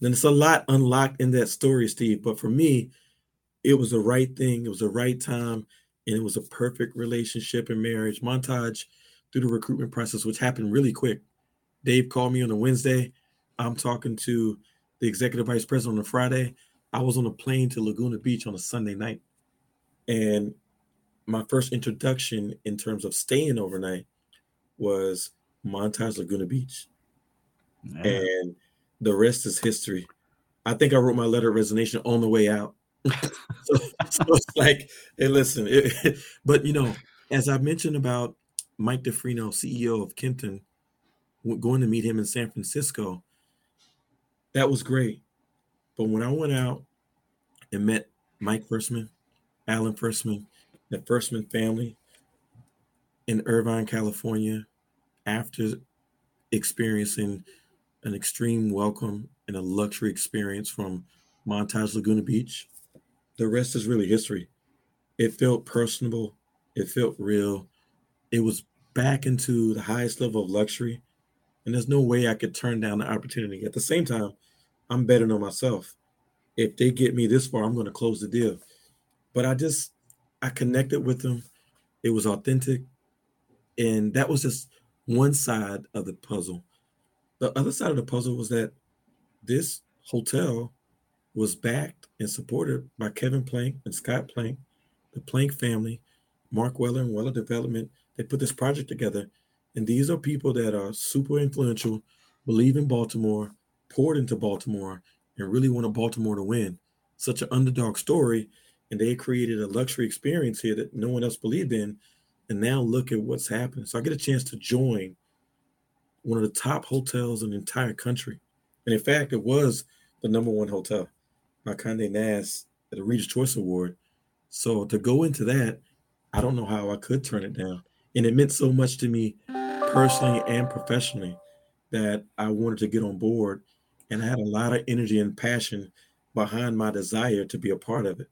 And it's a lot unlocked in that story, Steve. But for me, it was the right thing. It was the right time. And it was a perfect relationship and marriage montage through the recruitment process, which happened really quick. Dave called me on a Wednesday. I'm talking to the executive vice president on a Friday. I was on a plane to Laguna Beach on a Sunday night. And my first introduction in terms of staying overnight was Montage Laguna Beach. Yeah. And the rest is history. I think I wrote my letter of resignation on the way out. so, so, it's like, hey, listen, it, but you know, as I mentioned about Mike DeFrino, CEO of Kimpton, going to meet him in San Francisco, that was great. But when I went out and met Mike Fuerstman, Alan Fuerstman, the Fuerstman family in Irvine, California, after experiencing an extreme welcome and a luxury experience from Montage Laguna Beach, the rest is really history. It felt personable, it felt real. It was back into the highest level of luxury. And there's no way I could turn down the opportunity. At the same time, I'm betting on myself. If they get me this far, I'm going to close the deal. But I just I connected with them. It was authentic. And that was just one side of the puzzle. The other side of the puzzle was that this hotel was backed and supported by Kevin Plank and Scott Plank, the Plank family, Marc Weller and Weller Development. They put this project together. And these are people that are super influential, believe in Baltimore, poured into Baltimore, and really wanted Baltimore to win. Such an underdog story. And they created a luxury experience here that no one else believed in. And now look at what's happening. So I get a chance to join one of the top hotels in the entire country. And in fact, it was the number one hotel by Conde Nast at the Reader's Choice Award. So to go into that, I don't know how I could turn it down. And it meant so much to me personally and professionally that I wanted to get on board and I had a lot of energy and passion behind my desire to be a part of it,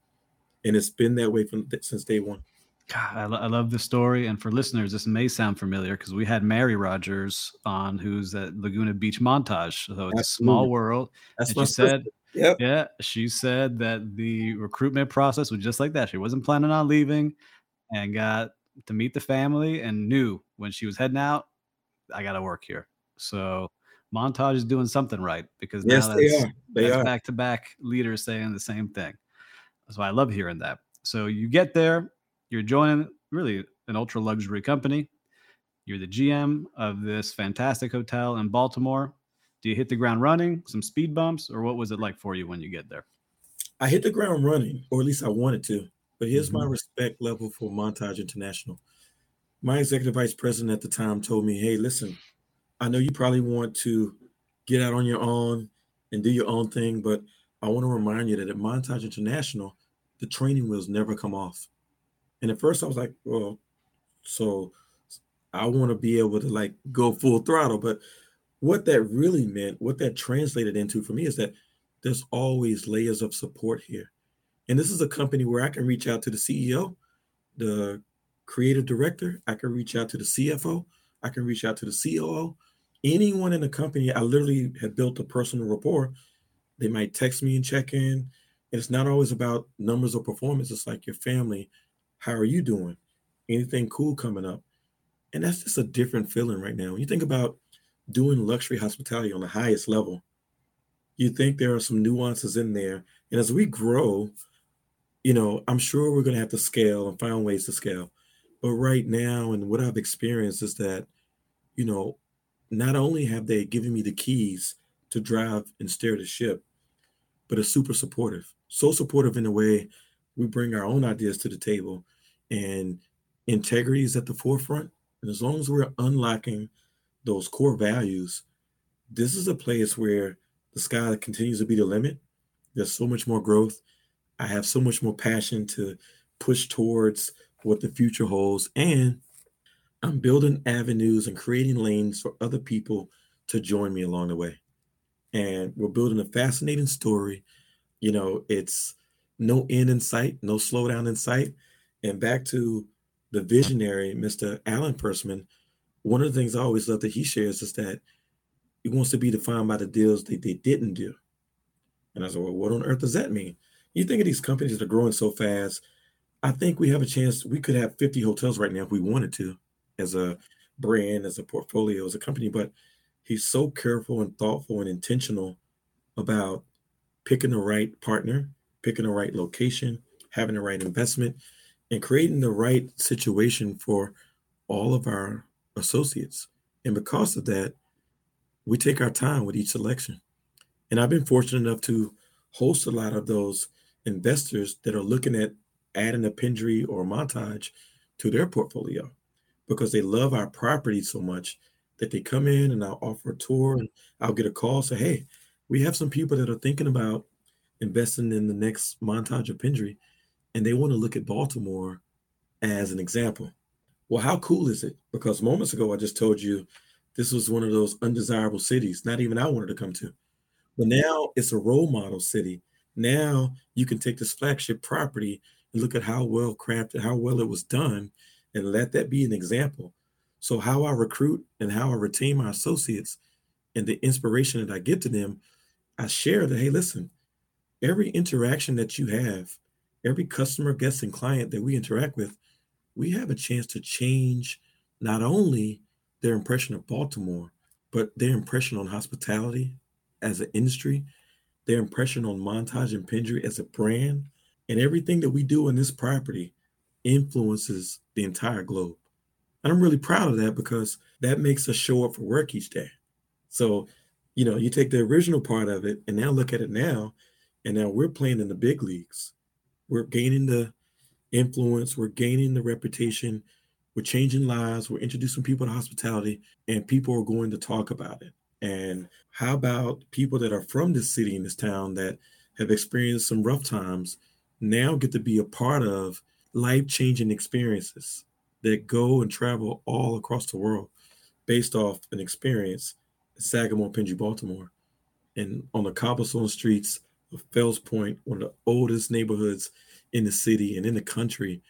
and it's been that way from since day one. God, I, lo- I love the story, and for listeners, this may sound familiar because we had Mary Rogers on, who's at Laguna Beach Montage. So it's Absolutely. a small world. That's what she said. Yep. Yeah, she said that the recruitment process was just like that. She wasn't planning on leaving, and got to meet the family, and knew when she was heading out, I got to work here. So Montage is doing something right because yes, now that's, they are. They are. back-to-back leaders saying the same thing. That's why I love hearing that. So you get there, you're joining really an ultra luxury company. You're the GM of this fantastic hotel in Baltimore. Do you hit the ground running, some speed bumps, or what was it like for you when you get there? I hit the ground running, or at least I wanted to. But here's mm-hmm. my respect level for Montage International. My executive vice president at the time told me, hey, listen, I know you probably want to get out on your own and do your own thing, but I want to remind you that at Montage International, the training wheels never come off. And at first I was like, well, so I want to be able to like go full throttle. But what that really meant, what that translated into for me is that there's always layers of support here. And this is a company where I can reach out to the CEO, the creative director, I can reach out to the CFO, I can reach out to the COO, anyone in the company. I literally have built a personal rapport. They might text me and check in. And it's not always about numbers or performance. It's like your family. How are you doing? Anything cool coming up? And that's just a different feeling right now. When you think about doing luxury hospitality on the highest level, you think there are some nuances in there. And as we grow, you know, I'm sure we're going to have to scale and find ways to scale. But right now, and what I've experienced is that, you know, not only have they given me the keys to drive and steer the ship, but are super supportive. So supportive in a way we bring our own ideas to the table and integrity is at the forefront. And as long as we're unlocking those core values, this is a place where the sky continues to be the limit. There's so much more growth. I have so much more passion to push towards what the future holds. And I'm building avenues and creating lanes for other people to join me along the way. And we're building a fascinating story. You know, it's no end in sight, no slowdown in sight. And back to the visionary, Mr. Alan Fuerstman, one of the things I always love that he shares is that he wants to be defined by the deals that they didn't do. And I said, well, what on earth does that mean? You think of these companies that are growing so fast. I think we have a chance. We could have 50 hotels right now if we wanted to, as a brand, as a portfolio, as a company. But he's so careful and thoughtful and intentional about picking the right partner, picking the right location, having the right investment, and creating the right situation for all of our associates. And because of that, we take our time with each selection. And I've been fortunate enough to host a lot of those investors that are looking at adding a Pendry or a Montage to their portfolio because they love our property so much that they come in and I'll offer a tour and I'll get a call say, hey, we have some people that are thinking about investing in the next Montage of Pendry and they want to look at Baltimore as an example. Well, how cool is it? Because moments ago I just told you this was one of those undesirable cities, not even I wanted to come to. But now it's a role model city. Now you can take this flagship property and look at how well crafted, how well it was done, and let that be an example. So, how I recruit and how I retain my associates and the inspiration that I give to them, I share that, hey, listen, every interaction that you have, every customer, guest, and client that we interact with, we have a chance to change not only their impression of Baltimore, but their impression on hospitality as an industry, their impression on Montage and Pendry as a brand, and everything that we do in this property influences the entire globe. And I'm really proud of that because that makes us show up for work each day. So, you know, you take the original part of it and now look at it now, and now we're playing in the big leagues. We're gaining the influence, we're gaining the reputation, we're changing lives, we're introducing people to hospitality, and people are going to talk about it. And how about people that are from this city and this town that have experienced some rough times now get to be a part of life changing experiences that go and travel all across the world based off an experience Sagamore, Pendry, Baltimore, and on the cobblestone streets of Fells Point, one of the oldest neighborhoods in the city and in the country.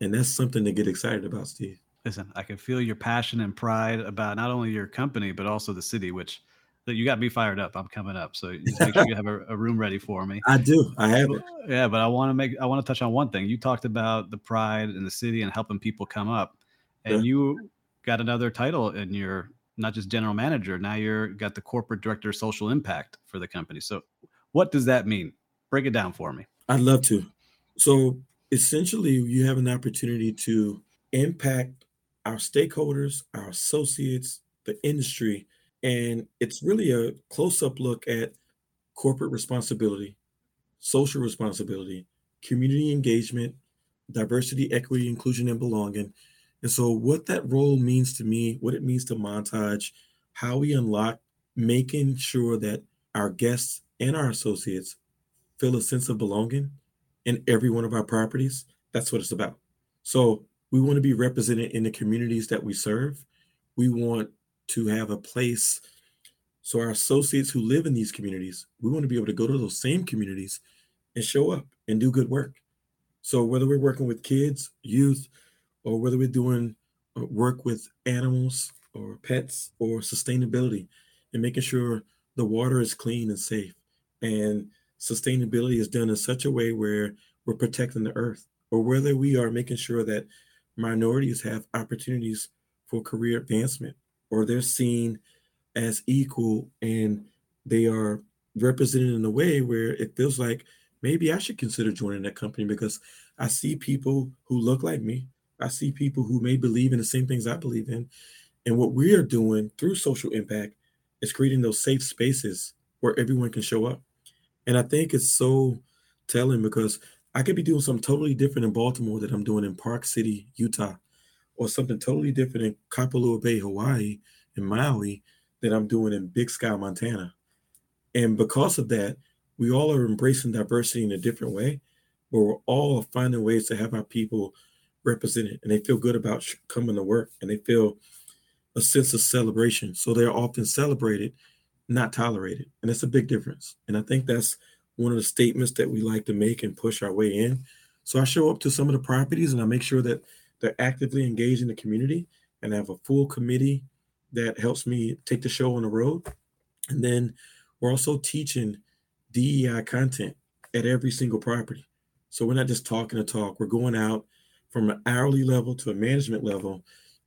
And that's something to get excited about, Steve. Listen, I can feel your passion and pride about not only your company, but also the city, which that you got me fired up. I'm coming up, so make sure you have a, a, room ready for me. I do. I have it. Yeah, but I want to make. I want to touch on one thing. You talked about the pride in the city and helping people come up, and yeah. you got another title in your not just general manager. Now you're got the corporate director of social impact for the company. So, what does that mean? Break it down for me. I'd love to. So, essentially, you have an opportunity to impact our stakeholders, our associates, the industry and it's really a close up look at corporate responsibility, social responsibility, community engagement, diversity, equity, inclusion, and belonging. And so, what that role means to me, what it means to Montage, how we unlock making sure that our guests and our associates feel a sense of belonging in every one of our properties, that's what it's about. So, we want to be represented in the communities that we serve. We want to have a place so our associates who live in these communities, we want to be able to go to those same communities and show up and do good work. So whether we're working with kids, youth, or whether we're doing uh, work with animals or pets or sustainability and making sure the water is clean and safe and sustainability is done in such a way where we're protecting the earth or whether we are making sure that minorities have opportunities for career advancement or they're seen as equal and they are represented in a way where it feels like maybe I should consider joining that company because I see people who look like me. I see people who may believe in the same things I believe in. And what we are doing through social impact is creating those safe spaces where everyone can show up. And I think it's so telling because I could be doing something totally different in Baltimore that I'm doing in Park City, Utah, or something totally different in Kapalua Bay, Hawaii, in Maui, that I'm doing in Big Sky, Montana. And because of that, we all are embracing diversity in a different way, but we're all finding ways to have our people represented and they feel good about coming to work and they feel a sense of celebration. So they're often celebrated, not tolerated. And that's a big difference. And I think that's one of the statements that we like to make and push our way in. So I show up to some of the properties and I make sure that they're actively engaged in the community and I have a full committee that helps me take the show on the road. And then we're also teaching DEI content at every single property. So we're not just talking to talk, we're going out from an hourly level to a management level.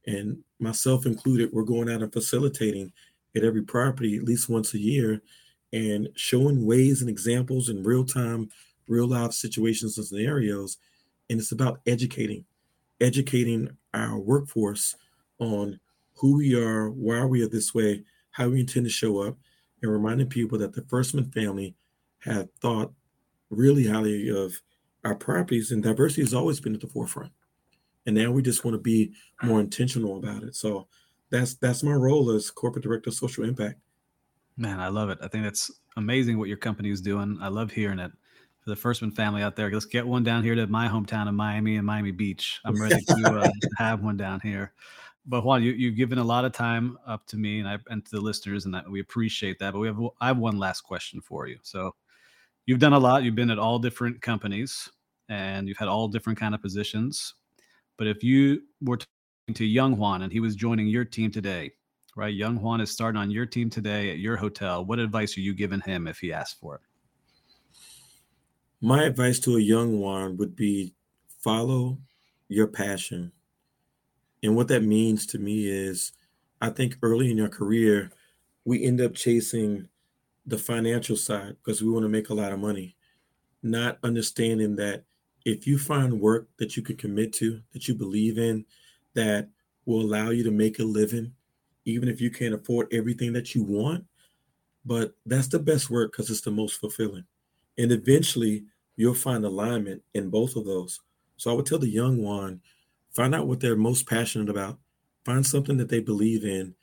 And myself included, we're going out and facilitating at every property at least once a year and showing ways and examples in real time, real life situations and scenarios. And it's about educating, educating our workforce on who we are, why we are this way, how we intend to show up, and reminding people that the Fuerstman family had thought really highly of our properties, and diversity has always been at the forefront. And now we just want to be more intentional about it. So that's that's my role as corporate director of social impact. Man, I love it. I think that's amazing what your company is doing. I love hearing it. For the Fuerstman family out there, let's get one down here to my hometown of Miami and Miami Beach. I'm ready to uh, have one down here but Juan, you, you've given a lot of time up to me and I and to the listeners, and that we appreciate that. But we have I have one last question for you. So you've done a lot. You've been at all different companies, and you've had all different kind of positions. But if you were talking to young Juan and he was joining your team today, right? Young Juan is starting on your team today at your hotel. What advice are you giving him if he asks for it? My advice to a young Juan would be follow your passion and what that means to me is I think early in your career, we end up chasing the financial side because we want to make a lot of money, not understanding that if you find work that you can commit to, that you believe in, that will allow you to make a living, even if you can't afford everything that you want, but that's the best work because it's the most fulfilling. And eventually you'll find alignment in both of those. So I would tell the young one, Find out what they're most passionate about. Find something that they believe in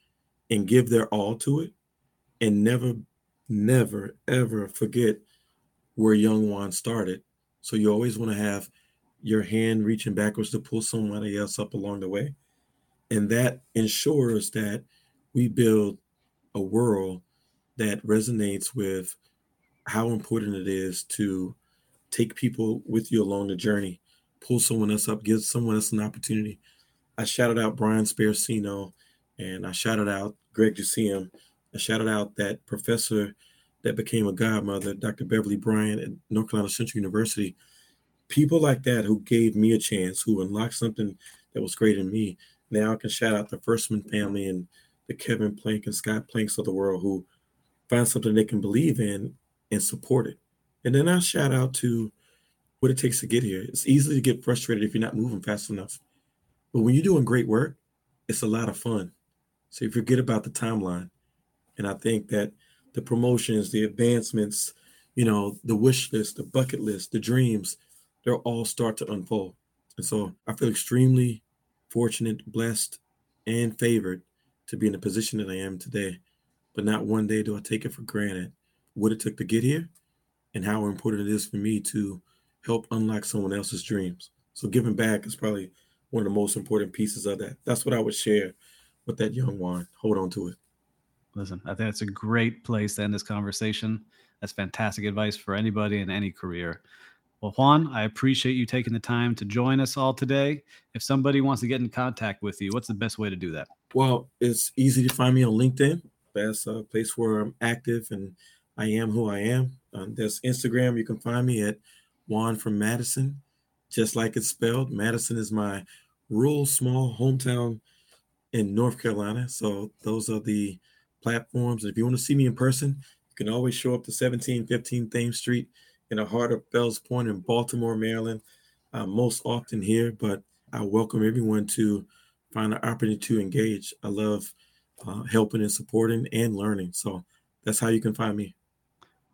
and give their all to it. And never, never, ever forget where Young Juan started. So you always want to have your hand reaching backwards to pull somebody else up along the way. And that ensures that we build a world that resonates with how important it is to take people with you along the journey pull someone else up, give someone else an opportunity. I shouted out Brian Sparacino and I shouted out Greg Jusium. I shouted out that professor that became a godmother, Dr. Beverly Bryant at North Carolina Central University. People like that who gave me a chance, who unlocked something that was great in me. Now I can shout out the Fuerstman family and the Kevin Plank and Scott Planks of the world who find something they can believe in and support it. And then I shout out to what it takes to get here. It's easy to get frustrated if you're not moving fast enough. But when you're doing great work, it's a lot of fun. So you forget about the timeline. And I think that the promotions, the advancements, you know, the wish list, the bucket list, the dreams, they'll all start to unfold. And so I feel extremely fortunate, blessed, and favored to be in the position that I am today. But not one day do I take it for granted what it took to get here and how important it is for me to help unlock someone else's dreams. So giving back is probably one of the most important pieces of that. That's what I would share with that young one. Hold on to it. Listen, I think that's a great place to end this conversation. That's fantastic advice for anybody in any career. Well, Juan, I appreciate you taking the time to join us all today. If somebody wants to get in contact with you, what's the best way to do that? Well, it's easy to find me on LinkedIn. That's a place where I'm active and I am who I am. Um, there's Instagram. You can find me at Juan from Madison, just like it's spelled. Madison is my rural, small hometown in North Carolina. So those are the platforms. And If you want to see me in person, you can always show up to 1715 Thames Street in the heart of Fells Point in Baltimore, Maryland. I'm most often here, but I welcome everyone to find an opportunity to engage. I love uh, helping and supporting and learning. So that's how you can find me.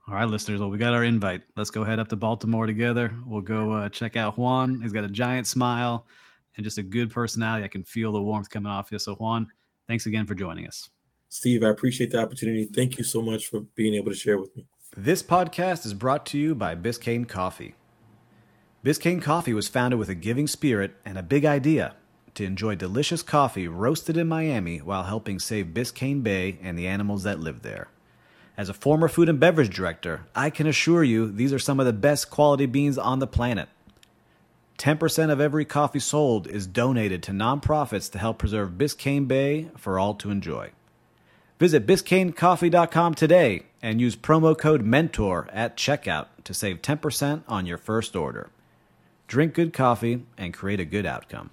All right, listeners. Well, we got our invite. Let's go head up to Baltimore together. We'll go uh, check out Juan. He's got a giant smile and just a good personality. I can feel the warmth coming off you. So, Juan, thanks again for joining us. Steve, I appreciate the opportunity. Thank you so much for being able to share with me. This podcast is brought to you by Biscayne Coffee. Biscayne Coffee was founded with a giving spirit and a big idea to enjoy delicious coffee roasted in Miami while helping save Biscayne Bay and the animals that live there. As a former food and beverage director, I can assure you these are some of the best quality beans on the planet. 10% of every coffee sold is donated to nonprofits to help preserve Biscayne Bay for all to enjoy. Visit biscaynecoffee.com today and use promo code MENTOR at checkout to save 10% on your first order. Drink good coffee and create a good outcome.